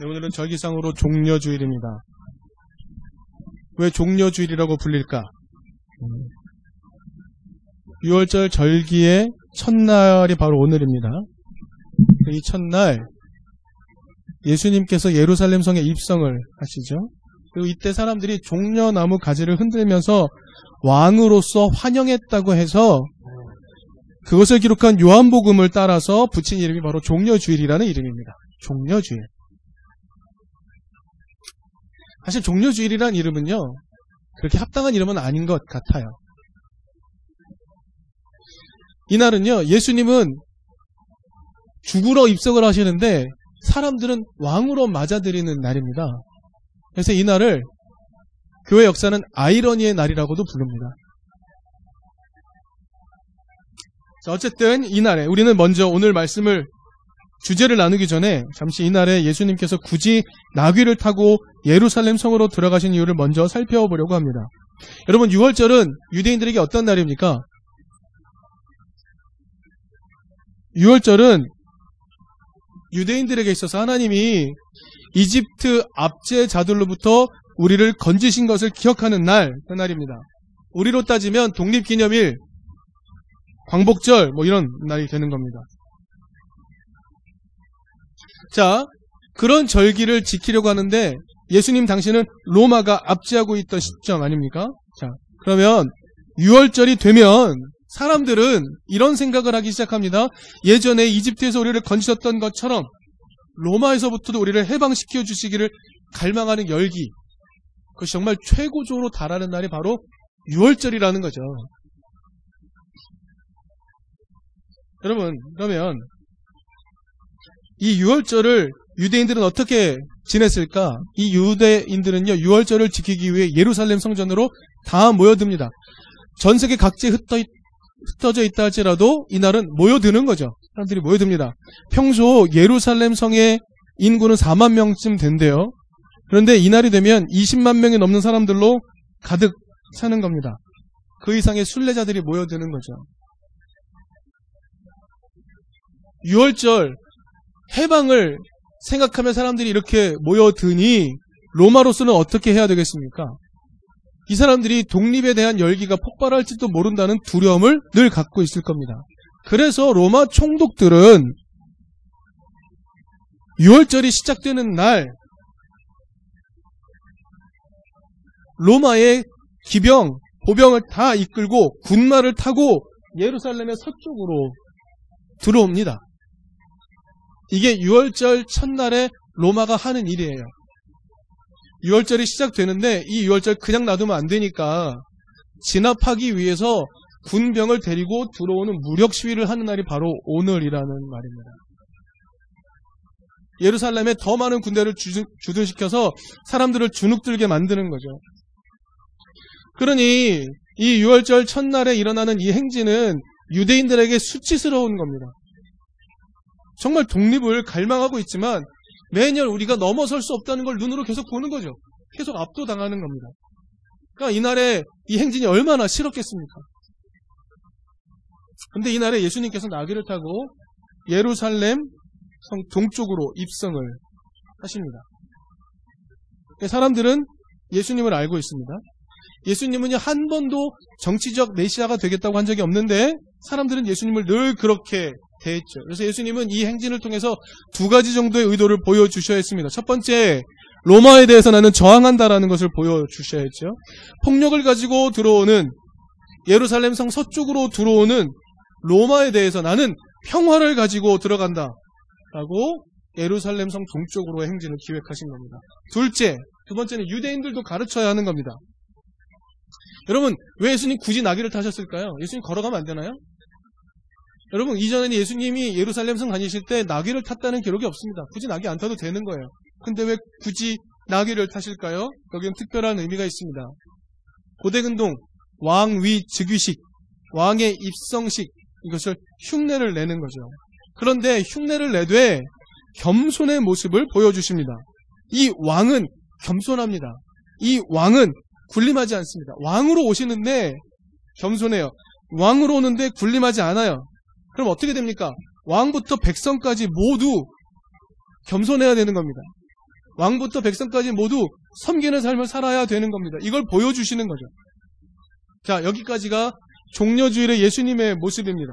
네, 오늘은 절기상으로 종려주일입니다. 왜 종려주일이라고 불릴까? 6월절 절기의 첫날이 바로 오늘입니다. 이 첫날 예수님께서 예루살렘 성에 입성을 하시죠. 그리고 이때 사람들이 종려나무 가지를 흔들면서 왕으로서 환영했다고 해서 그것을 기록한 요한복음을 따라서 붙인 이름이 바로 종려주일이라는 이름입니다. 종려주일. 사실 종려주일이라는 이름은요, 그렇게 합당한 이름은 아닌 것 같아요. 이날은요, 예수님은 죽으러 입성을 하시는데 사람들은 왕으로 맞아들이는 날입니다. 그래서 이날을 교회 역사는 아이러니의 날이라고도 부릅니다. 자, 어쨌든 이날에 우리는 먼저 오늘 말씀을 주제를 나누기 전에 잠시 이날에 예수님께서 굳이 나귀를 타고 예루살렘 성으로 들어가신 이유를 먼저 살펴보려고 합니다. 여러분 6월절은 유대인들에게 어떤 날입니까? 6월절은 유대인들에게 있어서 하나님이 이집트 압제자들로부터 우리를 건지신 것을 기억하는 날, 그 날입니다. 우리로 따지면 독립기념일, 광복절, 뭐 이런 날이 되는 겁니다. 자, 그런 절기를 지키려고 하는데 예수님 당신은 로마가 압제하고 있던 시점 아닙니까? 자, 그러면 6월절이 되면 사람들은 이런 생각을 하기 시작합니다. 예전에 이집트에서 우리를 건지셨던 것처럼 로마에서부터도 우리를 해방시켜 주시기를 갈망하는 열기. 그것이 정말 최고조로 달하는 날이 바로 6월절이라는 거죠. 여러분, 그러면 이 6월절을 유대인들은 어떻게 지냈을까? 이 유대인들은요, 6월절을 지키기 위해 예루살렘 성전으로 다 모여듭니다. 전 세계 각지에 흩어, 흩어 져 있다 할지라도 이날은 모여드는 거죠. 사람들이 모여듭니다. 평소 예루살렘 성의 인구는 4만 명쯤 된대요. 그런데 이날이 되면 20만 명이 넘는 사람들로 가득 차는 겁니다. 그 이상의 순례자들이 모여드는 거죠. 6월절 해방을 생각하면 사람들이 이렇게 모여드니 로마로서는 어떻게 해야 되겠습니까? 이 사람들이 독립에 대한 열기가 폭발할지도 모른다는 두려움을 늘 갖고 있을 겁니다. 그래서 로마 총독들은 6월절이 시작되는 날 로마의 기병, 보병을 다 이끌고 군마를 타고 예루살렘의 서쪽으로 들어옵니다. 이게 6월절 첫날에 로마가 하는 일이에요. 6월절이 시작되는데 이 6월절 그냥 놔두면 안 되니까 진압하기 위해서 군병을 데리고 들어오는 무력 시위를 하는 날이 바로 오늘이라는 말입니다. 예루살렘에 더 많은 군대를 주둔시켜서 사람들을 주눅들게 만드는 거죠. 그러니 이 6월절 첫날에 일어나는 이 행진은 유대인들에게 수치스러운 겁니다. 정말 독립을 갈망하고 있지만 매년 우리가 넘어설 수 없다는 걸 눈으로 계속 보는 거죠. 계속 압도당하는 겁니다. 그러니까 이날에 이 행진이 얼마나 싫었겠습니까? 근데 이날에 예수님께서 나귀를 타고 예루살렘 성 동쪽으로 입성을 하십니다. 사람들은 예수님을 알고 있습니다. 예수님은 한 번도 정치적 메시아가 되겠다고 한 적이 없는데 사람들은 예수님을 늘 그렇게 대했죠. 그래서 예수님은 이 행진을 통해서 두 가지 정도의 의도를 보여주셔야 했습니다. 첫 번째, 로마에 대해서 나는 저항한다라는 것을 보여주셔야 했죠. 폭력을 가지고 들어오는 예루살렘 성 서쪽으로 들어오는 로마에 대해서 나는 평화를 가지고 들어간다. 라고 예루살렘 성 동쪽으로 행진을 기획하신 겁니다. 둘째, 두 번째는 유대인들도 가르쳐야 하는 겁니다. 여러분, 왜 예수님 굳이 나귀를 타셨을까요? 예수님 걸어가면 안 되나요? 여러분 이전에는 예수님이 예루살렘 성 다니실 때 나귀를 탔다는 기록이 없습니다. 굳이 나귀 안 타도 되는 거예요. 근데 왜 굳이 나귀를 타실까요? 여기는 특별한 의미가 있습니다. 고대근동 왕위 즉위식, 왕의 입성식 이것을 흉내를 내는 거죠. 그런데 흉내를 내되 겸손의 모습을 보여주십니다. 이 왕은 겸손합니다. 이 왕은 군림하지 않습니다. 왕으로 오시는데 겸손해요. 왕으로 오는데 군림하지 않아요. 그럼 어떻게 됩니까? 왕부터 백성까지 모두 겸손해야 되는 겁니다. 왕부터 백성까지 모두 섬기는 삶을 살아야 되는 겁니다. 이걸 보여주시는 거죠. 자, 여기까지가 종려주일의 예수님의 모습입니다.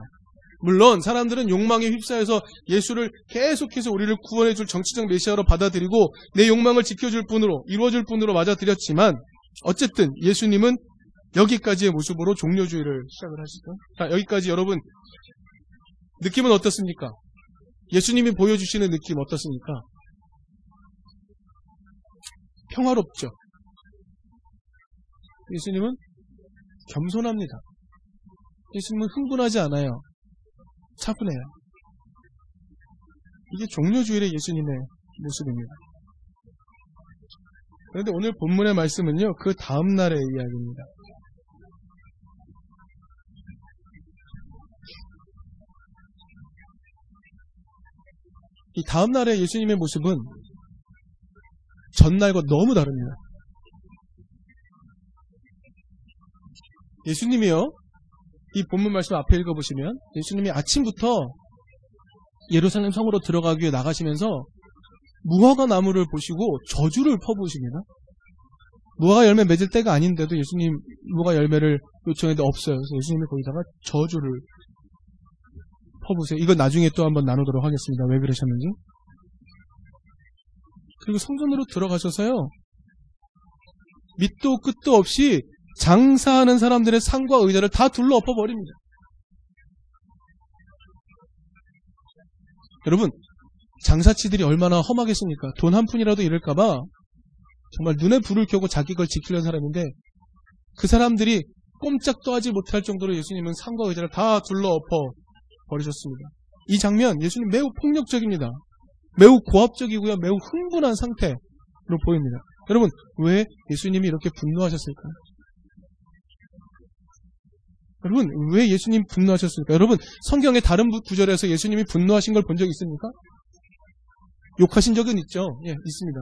물론 사람들은 욕망에 휩싸여서 예수를 계속해서 우리를 구원해 줄 정치적 메시아로 받아들이고 내 욕망을 지켜줄 분으로 이루어줄 분으로 맞아들였지만 어쨌든 예수님은 여기까지의 모습으로 종려주의를 시작을 하시죠. 자, 여기까지 여러분 느낌은 어떻습니까? 예수님이 보여주시는 느낌 어떻습니까? 평화롭죠. 예수님은 겸손합니다. 예수님은 흥분하지 않아요. 차분해요. 이게 종료주일의 예수님의 모습입니다. 그런데 오늘 본문의 말씀은요, 그 다음 날의 이야기입니다. 이 다음 날의 예수님의 모습은 전날과 너무 다릅니다. 예수님이요, 이 본문 말씀 앞에 읽어보시면 예수님이 아침부터 예루살렘 성으로 들어가기 위해 나가시면서 무화과 나무를 보시고 저주를 퍼부으십니다. 무화과 열매 맺을 때가 아닌데도 예수님 무화과 열매를 요청했는데 없어요. 그래서 예수님이 거기다가 저주를 퍼부으세요. 이건 나중에 또 한번 나누도록 하겠습니다. 왜 그러셨는지. 그리고 성전으로 들어가셔서요. 밑도 끝도 없이 장사하는 사람들의 상과 의자를 다 둘러 엎어버립니다. 여러분, 장사치들이 얼마나 험하겠습니까? 돈 한 푼이라도 잃을까봐 정말 눈에 불을 켜고 자기 걸 지키려는 사람인데 그 사람들이 꼼짝도 하지 못할 정도로 예수님은 상과 의자를 다 둘러 엎어 버리셨습니다. 이 장면 예수님 매우 폭력적입니다. 매우 고압적이고요. 매우 흥분한 상태로 보입니다. 여러분, 왜 예수님이 이렇게 분노하셨을까요? 여러분, 왜 예수님 분노하셨습니까? 여러분, 성경의 다른 구절에서 예수님이 분노하신 걸 본 적 있습니까? 욕하신 적은 있죠. 예, 있습니다.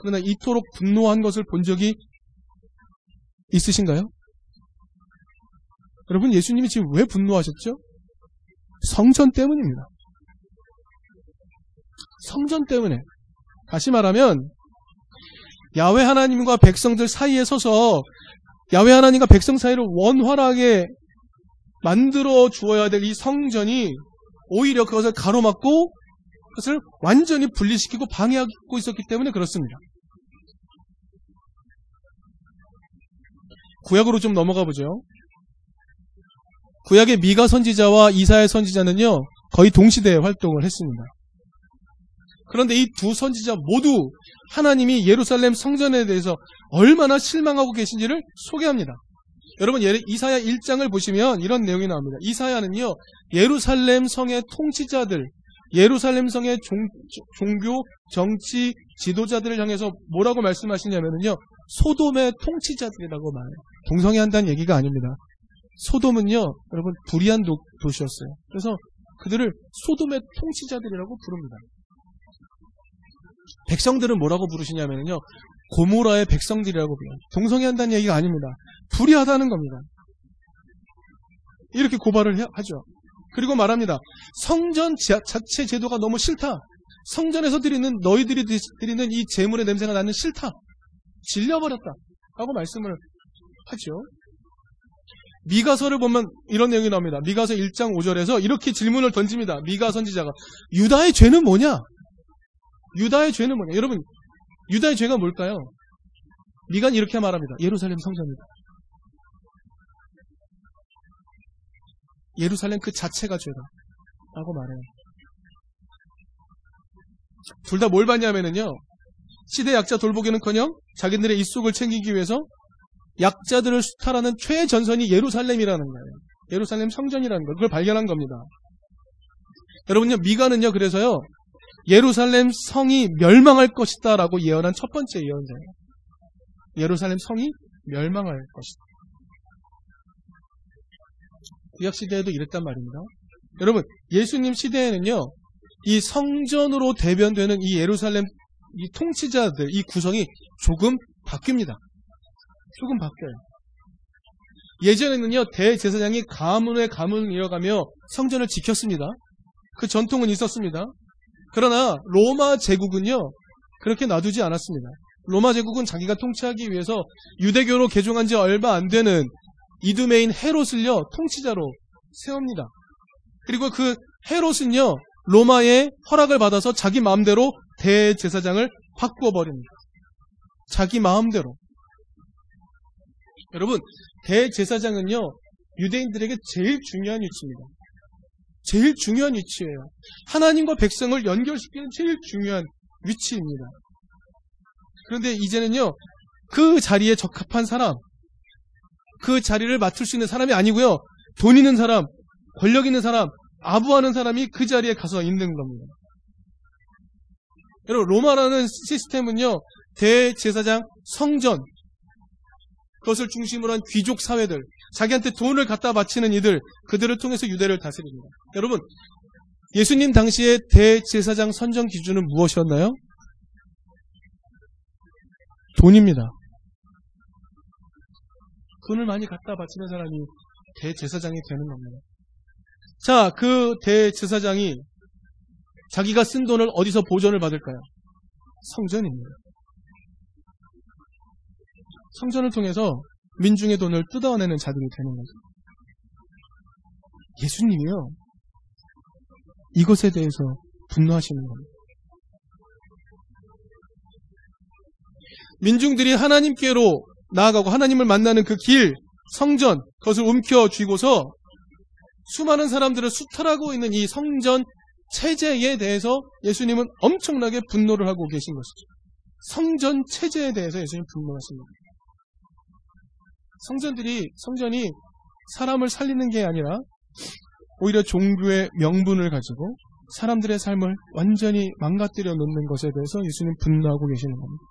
그러나 이토록 분노한 것을 본 적이 있으신가요? 여러분, 예수님이 지금 왜 분노하셨죠? 성전 때문입니다. 성전 때문에. 다시 말하면, 야외 하나님과 백성들 사이에 서서 야외 하나님과 백성 사이를 원활하게 만들어 주어야 될 이 성전이 오히려 그것을 가로막고 그것을 완전히 분리시키고 방해하고 있었기 때문에 그렇습니다. 구약으로 좀 넘어가 보죠. 구약의 미가 선지자와 이사의 선지자는요, 거의 동시대에 활동을 했습니다. 그런데 이 두 선지자 모두 하나님이 예루살렘 성전에 대해서 얼마나 실망하고 계신지를 소개합니다. 여러분 이사야 1장을 보시면 이런 내용이 나옵니다. 이사야는요 예루살렘 성의 통치자들, 예루살렘 성의 종, 종교, 정치 지도자들을 향해서 뭐라고 말씀하시냐면요 소돔의 통치자들이라고 말해요. 동성애 한다는 얘기가 아닙니다. 소돔은요 여러분 불의한 도, 도시였어요. 그래서 그들을 소돔의 통치자들이라고 부릅니다. 백성들은 뭐라고 부르시냐면요. 고모라의 백성들이라고 불러요. 동성애 한다는 얘기가 아닙니다. 불의하다는 겁니다. 이렇게 고발을 하죠. 그리고 말합니다. 성전 자체 제도가 너무 싫다. 성전에서 드리는 너희들이 드리는 이 재물의 냄새가 나는 싫다. 질려버렸다. 라고 말씀을 하죠. 미가서를 보면 이런 내용이 나옵니다. 미가서 1장 5절에서 이렇게 질문을 던집니다. 미가 선지자가 유다의 죄는 뭐냐? 유다의 죄는 뭐냐? 여러분, 유다의 죄가 뭘까요? 미간 이렇게 말합니다. 예루살렘 성전이다. 예루살렘 그 자체가 죄다. 라고 말해요. 둘 다 뭘 봤냐면요. 시대 약자 돌보기는커녕 자기들의 입속을 챙기기 위해서 약자들을 수탈하는 최전선이 예루살렘이라는 거예요. 예루살렘 성전이라는 걸 그걸 발견한 겁니다. 여러분요 미가는요 그래서요 예루살렘 성이 멸망할 것이다 라고 예언한 첫 번째 예언자예요. 예루살렘 성이 멸망할 것이다. 구약 시대에도 이랬단 말입니다. 여러분, 예수님 시대에는요, 이 성전으로 대변되는 이 예루살렘 이 통치자들, 이 구성이 조금 바뀝니다. 조금 바뀌어요. 예전에는요, 대제사장이 가문의 가문을 이어가며 성전을 지켰습니다. 그 전통은 있었습니다. 그러나 로마 제국은요, 그렇게 놔두지 않았습니다. 로마 제국은 자기가 통치하기 위해서 유대교로 개종한 지 얼마 안 되는 이두메인 헤롯을요 통치자로 세웁니다. 그리고 그 헤롯은요 로마의 허락을 받아서 자기 마음대로 대제사장을 바꾸어 버립니다. 자기 마음대로. 여러분 대제사장은요 유대인들에게 제일 중요한 위치입니다. 제일 중요한 위치예요. 하나님과 백성을 연결시키는 제일 중요한 위치입니다. 그런데 이제는요, 그 자리에 적합한 사람, 그 자리를 맡을 수 있는 사람이 아니고요, 돈 있는 사람, 권력 있는 사람, 아부하는 사람이 그 자리에 가서 있는 겁니다. 여러분, 로마라는 시스템은요, 대제사장, 성전, 그것을 중심으로 한 귀족 사회들, 자기한테 돈을 갖다 바치는 이들, 그들을 통해서 유대를 다스립니다. 여러분, 예수님 당시의 대제사장 선정 기준은 무엇이었나요? 돈입니다. 돈을 많이 갖다 바치는 사람이 대제사장이 되는 겁니다. 자, 그 대제사장이 자기가 쓴 돈을 어디서 보전을 받을까요? 성전입니다. 성전을 통해서 민중의 돈을 뜯어내는 자들이 되는 거죠. 예수님이요. 이것에 대해서 분노하시는 겁니다. 민중들이 하나님께로 나아가고 하나님을 만나는 그 길, 성전, 그것을 움켜쥐고서 수많은 사람들을 수탈하고 있는 이 성전 체제에 대해서 예수님은 엄청나게 분노를 하고 계신 것이죠. 성전 체제에 대해서 예수님 분노하십니다. 성전들이, 성전이 사람을 살리는 게 아니라 오히려 종교의 명분을 가지고 사람들의 삶을 완전히 망가뜨려 놓는 것에 대해서 예수님 분노하고 계시는 겁니다.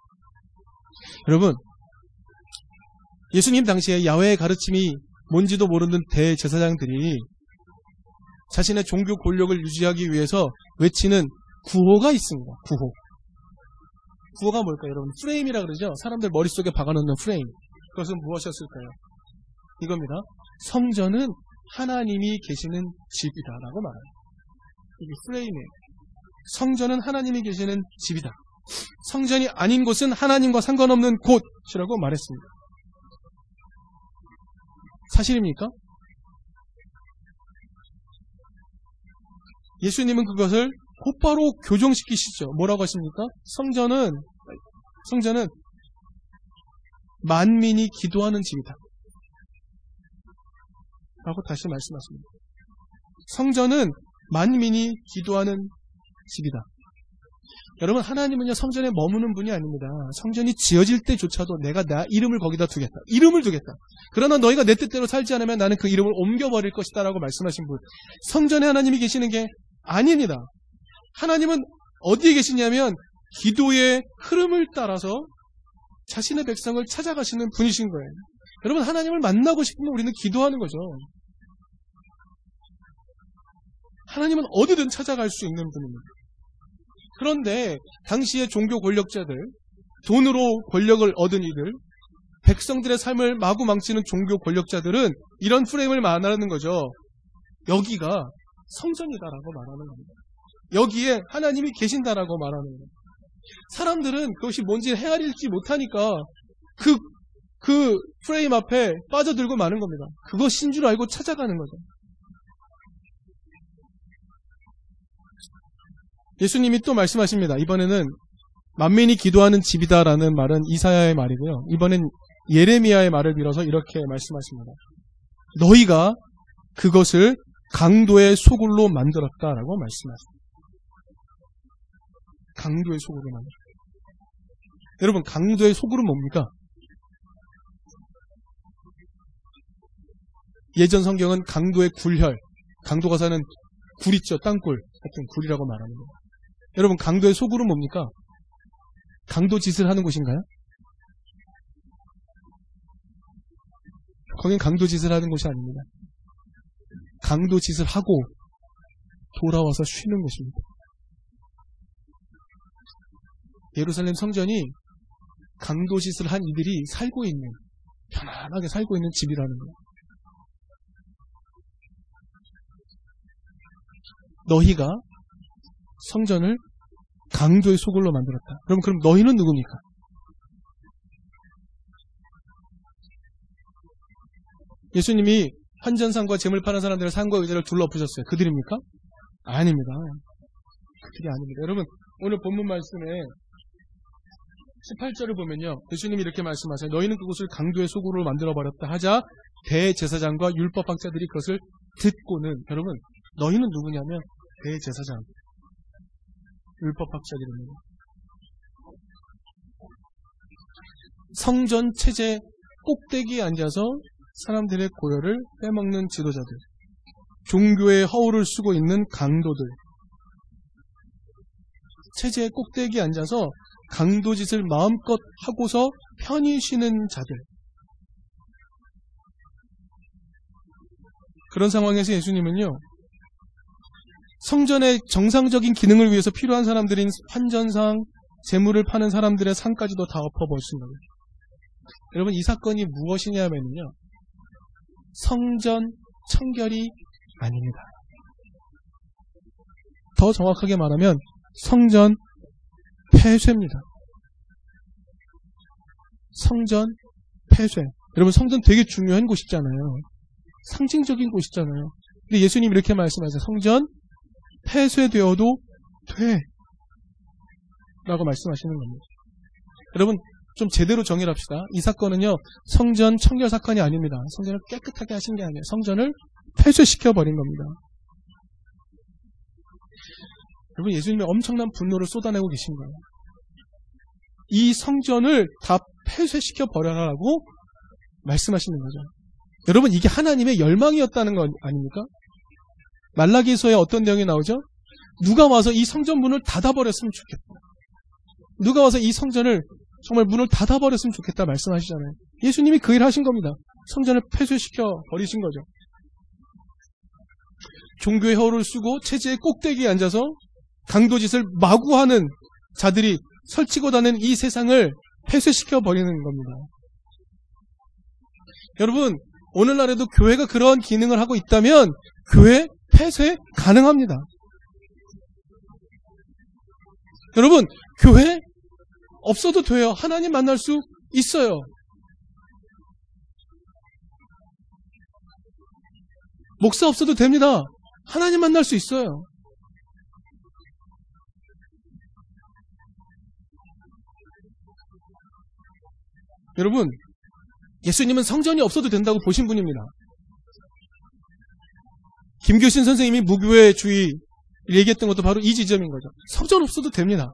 여러분, 예수님 당시에 야외의 가르침이 뭔지도 모르는 대제사장들이 자신의 종교 권력을 유지하기 위해서 외치는 구호가 있습니다. 구호. 구호가 뭘까요, 여러분? 프레임이라 그러죠? 사람들 머릿속에 박아놓는 프레임. 그것은 무엇이었을까요? 이겁니다. 성전은 하나님이 계시는 집이다라고 말합니다. 이게 프레임이에요. 성전은 하나님이 계시는 집이다. 성전이 아닌 곳은 하나님과 상관없는 곳이라고 말했습니다. 사실입니까? 예수님은 그것을 곧바로 교정시키시죠. 뭐라고 하십니까? 성전은 성전은 만민이 기도하는 집이다. 라고 다시 말씀하십니다. 성전은 만민이 기도하는 집이다. 여러분 하나님은요 성전에 머무는 분이 아닙니다. 성전이 지어질 때조차도 내가 나 이름을 거기다 두겠다. 이름을 두겠다. 그러나 너희가 내 뜻대로 살지 않으면 나는 그 이름을 옮겨버릴 것이다 라고 말씀하신 분. 성전에 하나님이 계시는 게 아닙니다. 하나님은 어디에 계시냐면 기도의 흐름을 따라서 자신의 백성을 찾아가시는 분이신 거예요. 여러분 하나님을 만나고 싶으면 우리는 기도하는 거죠. 하나님은 어디든 찾아갈 수 있는 분입니다. 그런데 당시의 종교 권력자들, 돈으로 권력을 얻은 이들, 백성들의 삶을 마구 망치는 종교 권력자들은 이런 프레임을 말하는 거죠. 여기가 성전이다라고 말하는 겁니다. 여기에 하나님이 계신다라고 말하는 겁니다. 사람들은 그것이 뭔지 헤아릴지 못하니까 그, 그 프레임 앞에 빠져들고 마는 겁니다. 그것인 줄 알고 찾아가는 거죠. 예수님이 또 말씀하십니다. 이번에는 만민이 기도하는 집이다라는 말은 이사야의 말이고요. 이번엔 예레미야의 말을 빌어서 이렇게 말씀하십니다. 너희가 그것을 강도의 소굴로 만들었다라고 말씀하십니다. 강도의 소굴로 만들었다. 여러분, 강도의 소굴은 뭡니까? 예전 성경은 강도의 굴혈, 강도가 사는 굴 있죠, 땅굴 같은 굴이라고 말합니다. 여러분 강도의 소굴은 뭡니까? 강도 짓을 하는 곳인가요? 거긴 강도 짓을 하는 곳이 아닙니다. 강도 짓을 하고 돌아와서 쉬는 곳입니다. 예루살렘 성전이 강도 짓을 한 이들이 살고 있는 편안하게 살고 있는 집이라는 거예요. 너희가 성전을 강도의 소굴로 만들었다. 그럼 그럼 너희는 누굽니까? 예수님이 환전상과 재물 파는 사람들의 상과 의자를 둘러부셨어요. 그들입니까? 아닙니다. 그들이 아닙니다. 여러분 오늘 본문 말씀에 18절을 보면요. 예수님이 이렇게 말씀하세요. 너희는 그곳을 강도의 소굴로 만들어버렸다 하자 대제사장과 율법학자들이 그것을 듣고는 여러분 너희는 누구냐면 대제사장 율법학자들입니다. 성전 체제 꼭대기에 앉아서 사람들의 고열을 빼먹는 지도자들, 종교의 허울을 쓰고 있는 강도들, 체제의 꼭대기에 앉아서 강도짓을 마음껏 하고서 편히 쉬는 자들. 그런 상황에서 예수님은요, 성전의 정상적인 기능을 위해서 필요한 사람들인 환전상, 재물을 파는 사람들의 상까지도 다 엎어버리신 거예요. 여러분, 이 사건이 무엇이냐면요, 성전 청결이 아닙니다. 더 정확하게 말하면 성전 폐쇄입니다. 성전 폐쇄. 여러분 성전 되게 중요한 곳이잖아요. 상징적인 곳이잖아요. 근데 예수님 이렇게 말씀하세요. 성전 폐쇄되어도 돼. 라고 말씀하시는 겁니다. 여러분 좀 제대로 정의를 합시다. 이 사건은요, 성전 청결 사건이 아닙니다. 성전을 깨끗하게 하신 게 아니에요. 성전을 폐쇄시켜 버린 겁니다. 여러분, 예수님이 엄청난 분노를 쏟아내고 계신 거예요. 이 성전을 다 폐쇄시켜 버려라라고 말씀하시는 거죠. 여러분, 이게 하나님의 열망이었다는 거 아닙니까? 말라기서에 어떤 내용이 나오죠? 누가 와서 이 성전 문을 닫아버렸으면 좋겠다. 누가 와서 이 성전을 정말 문을 닫아버렸으면 좋겠다 말씀하시잖아요. 예수님이 그 일을 하신 겁니다. 성전을 폐쇄시켜 버리신 거죠. 종교의 허를 쓰고 체제의 꼭대기에 앉아서 강도짓을 마구 하는 자들이 설치고 다는 이 세상을 폐쇄시켜 버리는 겁니다. 여러분, 오늘날에도 교회가 그러한 기능을 하고 있다면 교회 폐쇄 가능합니다. 여러분, 교회 없어도 돼요. 하나님 만날 수 있어요. 목사 없어도 됩니다. 하나님 만날 수 있어요. 여러분, 예수님은 성전이 없어도 된다고 보신 분입니다. 김교신 선생님이 무교회주의 얘기했던 것도 바로 이 지점인 거죠. 성전 없어도 됩니다.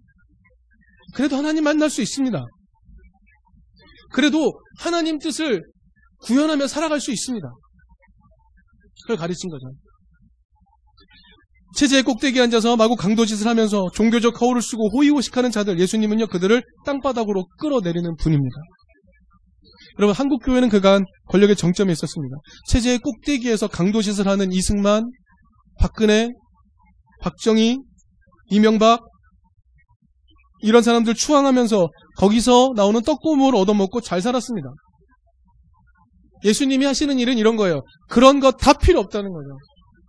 그래도 하나님 만날 수 있습니다. 그래도 하나님 뜻을 구현하며 살아갈 수 있습니다. 그걸 가르친 거죠. 체제의 꼭대기에 앉아서 마구 강도짓을 하면서 종교적 허울을 쓰고 호의호식하는 자들 예수님은요 그들을 땅바닥으로 끌어내리는 분입니다. 여러분 한국 교회는 그간 권력의 정점에 있었습니다. 체제의 꼭대기에서 강도짓을 하는 이승만, 박근혜, 박정희, 이명박 이런 사람들 추앙하면서 거기서 나오는 떡고물 얻어먹고 잘 살았습니다. 예수님이 하시는 일은 이런 거예요. 그런 것 다 필요 없다는 거죠.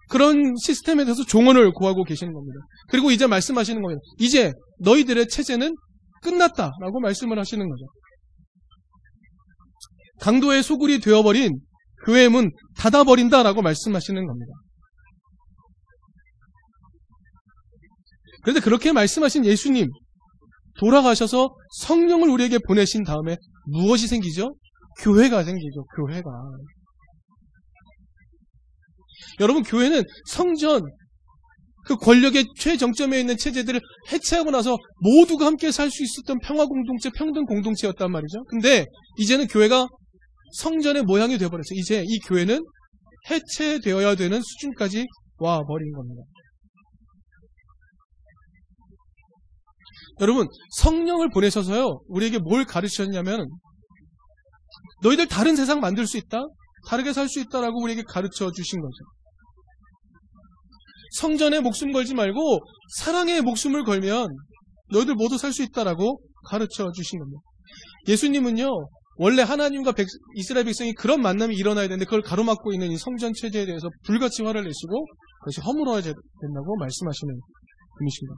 그런 시스템에 대해서 종언을 구하고 계시는 겁니다. 그리고 이제 말씀하시는 거예요. 이제 너희들의 체제는 끝났다라고 말씀을 하시는 거죠. 강도의 소굴이 되어버린 교회의 문 닫아버린다라고 말씀하시는 겁니다. 그런데 그렇게 말씀하신 예수님, 돌아가셔서 성령을 우리에게 보내신 다음에 무엇이 생기죠? 교회가 생기죠. 교회가. 여러분 교회는 성전 그 권력의 최정점에 있는 체제들을 해체하고 나서 모두가 함께 살 수 있었던 평화 공동체, 평등 공동체였단 말이죠. 근데 이제는 교회가 성전의 모양이 되어버렸어요. 이제 이 교회는 해체되어야 되는 수준까지 와 버린 겁니다. 여러분 성령을 보내셔서요 우리에게 뭘 가르치셨냐면 너희들 다른 세상 만들 수 있다 다르게 살 수 있다라고 우리에게 가르쳐 주신 거죠 성전에 목숨 걸지 말고 사랑에 목숨을 걸면 너희들 모두 살 수 있다라고 가르쳐 주신 겁니다 예수님은요 원래 하나님과 백, 이스라엘 백성이 그런 만남이 일어나야 되는데 그걸 가로막고 있는 이 성전 체제에 대해서 불같이 화를 내시고 그것이 허물어야 된다고 말씀하시는 분이십니다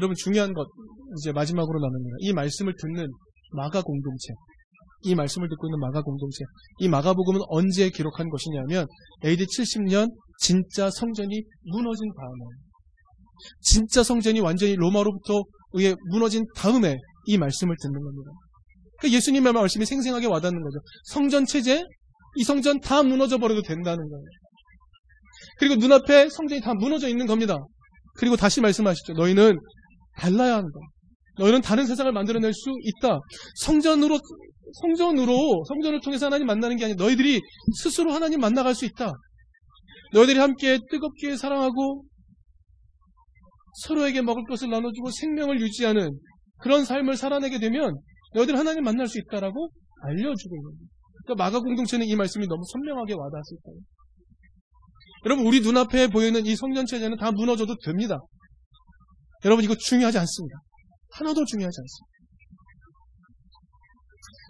여러분 중요한 것 이제 마지막으로 남습니다. 이 말씀을 듣는 마가 공동체. 이 말씀을 듣고 있는 마가 공동체. 이 마가복음은 언제 기록한 것이냐면 AD 70년 진짜 성전이 무너진 다음에 진짜 성전이 완전히 로마로부터 의해 무너진 다음에 이 말씀을 듣는 겁니다. 그러니까 예수님의 말씀이 생생하게 와닿는 거죠. 성전 체제, 이 성전 다 무너져 버려도 된다는 거예요. 그리고 눈앞에 성전이 다 무너져 있는 겁니다. 그리고 다시 말씀하시죠. 너희는 달라야 한다. 너희는 다른 세상을 만들어낼 수 있다. 성전으로 성전으로 성전을 통해서 하나님 만나는 게 아니라 너희들이 스스로 하나님 만나갈 수 있다. 너희들이 함께 뜨겁게 사랑하고 서로에게 먹을 것을 나눠주고 생명을 유지하는 그런 삶을 살아내게 되면 너희들 하나님 만날 수 있다라고 알려주고 있는 거예요. 그러니까 마가 공동체는 이 말씀이 너무 선명하게 와닿았을 거예요. 여러분 우리 눈앞에 보이는 이 성전 체제는 다 무너져도 됩니다. 여러분 이거 중요하지 않습니다. 하나도 중요하지 않습니다.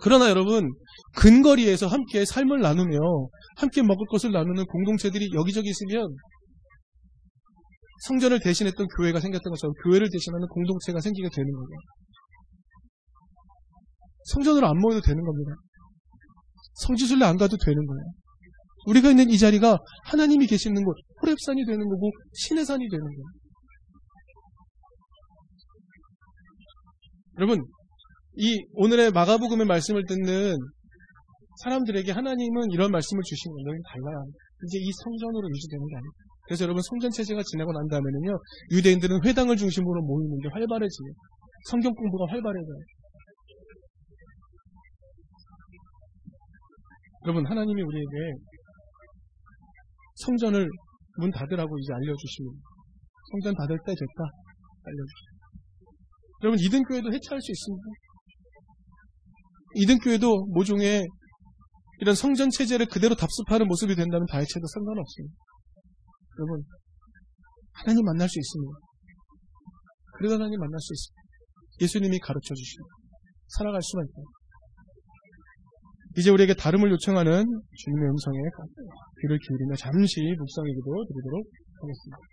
그러나 여러분 근거리에서 함께 삶을 나누며 함께 먹을 것을 나누는 공동체들이 여기저기 있으면 성전을 대신했던 교회가 생겼던 것처럼 교회를 대신하는 공동체가 생기게 되는 거예요. 성전으로 안 모여도 되는 겁니다. 성지순례 안 가도 되는 거예요. 우리가 있는 이 자리가 하나님이 계시는 곳, 호랩산이 되는 거고 신의 산이 되는 거예요. 여러분, 이 오늘의 마가복음의 말씀을 듣는 사람들에게 하나님은 이런 말씀을 주신 달라야 한다. 이제 이 성전으로 유지되는 게 아니다. 그래서 여러분 성전 체제가 지나고 난 다음에는요 유대인들은 회당을 중심으로 모이는 게 활발해지요. 성경 공부가 활발해져요. 여러분 하나님이 우리에게 성전을 문 닫으라고 이제 알려주시면 성전 닫을 때 됐다 알려주시면 여러분 이등교회도 해체할 수 있습니다. 이등교회도 모종의 이런 성전 체제를 그대로 답습하는 모습이 된다면 다 해체도 상관없습니다. 여러분 하나님 만날 수 있습니다. 그래도 하나님 만날 수 있습니다. 예수님이 가르쳐 주시고 살아갈 수가 있다. 이제 우리에게 다름을 요청하는 주님의 음성에 귀를 기울이며 잠시 묵상의 기도 드리도록 하겠습니다.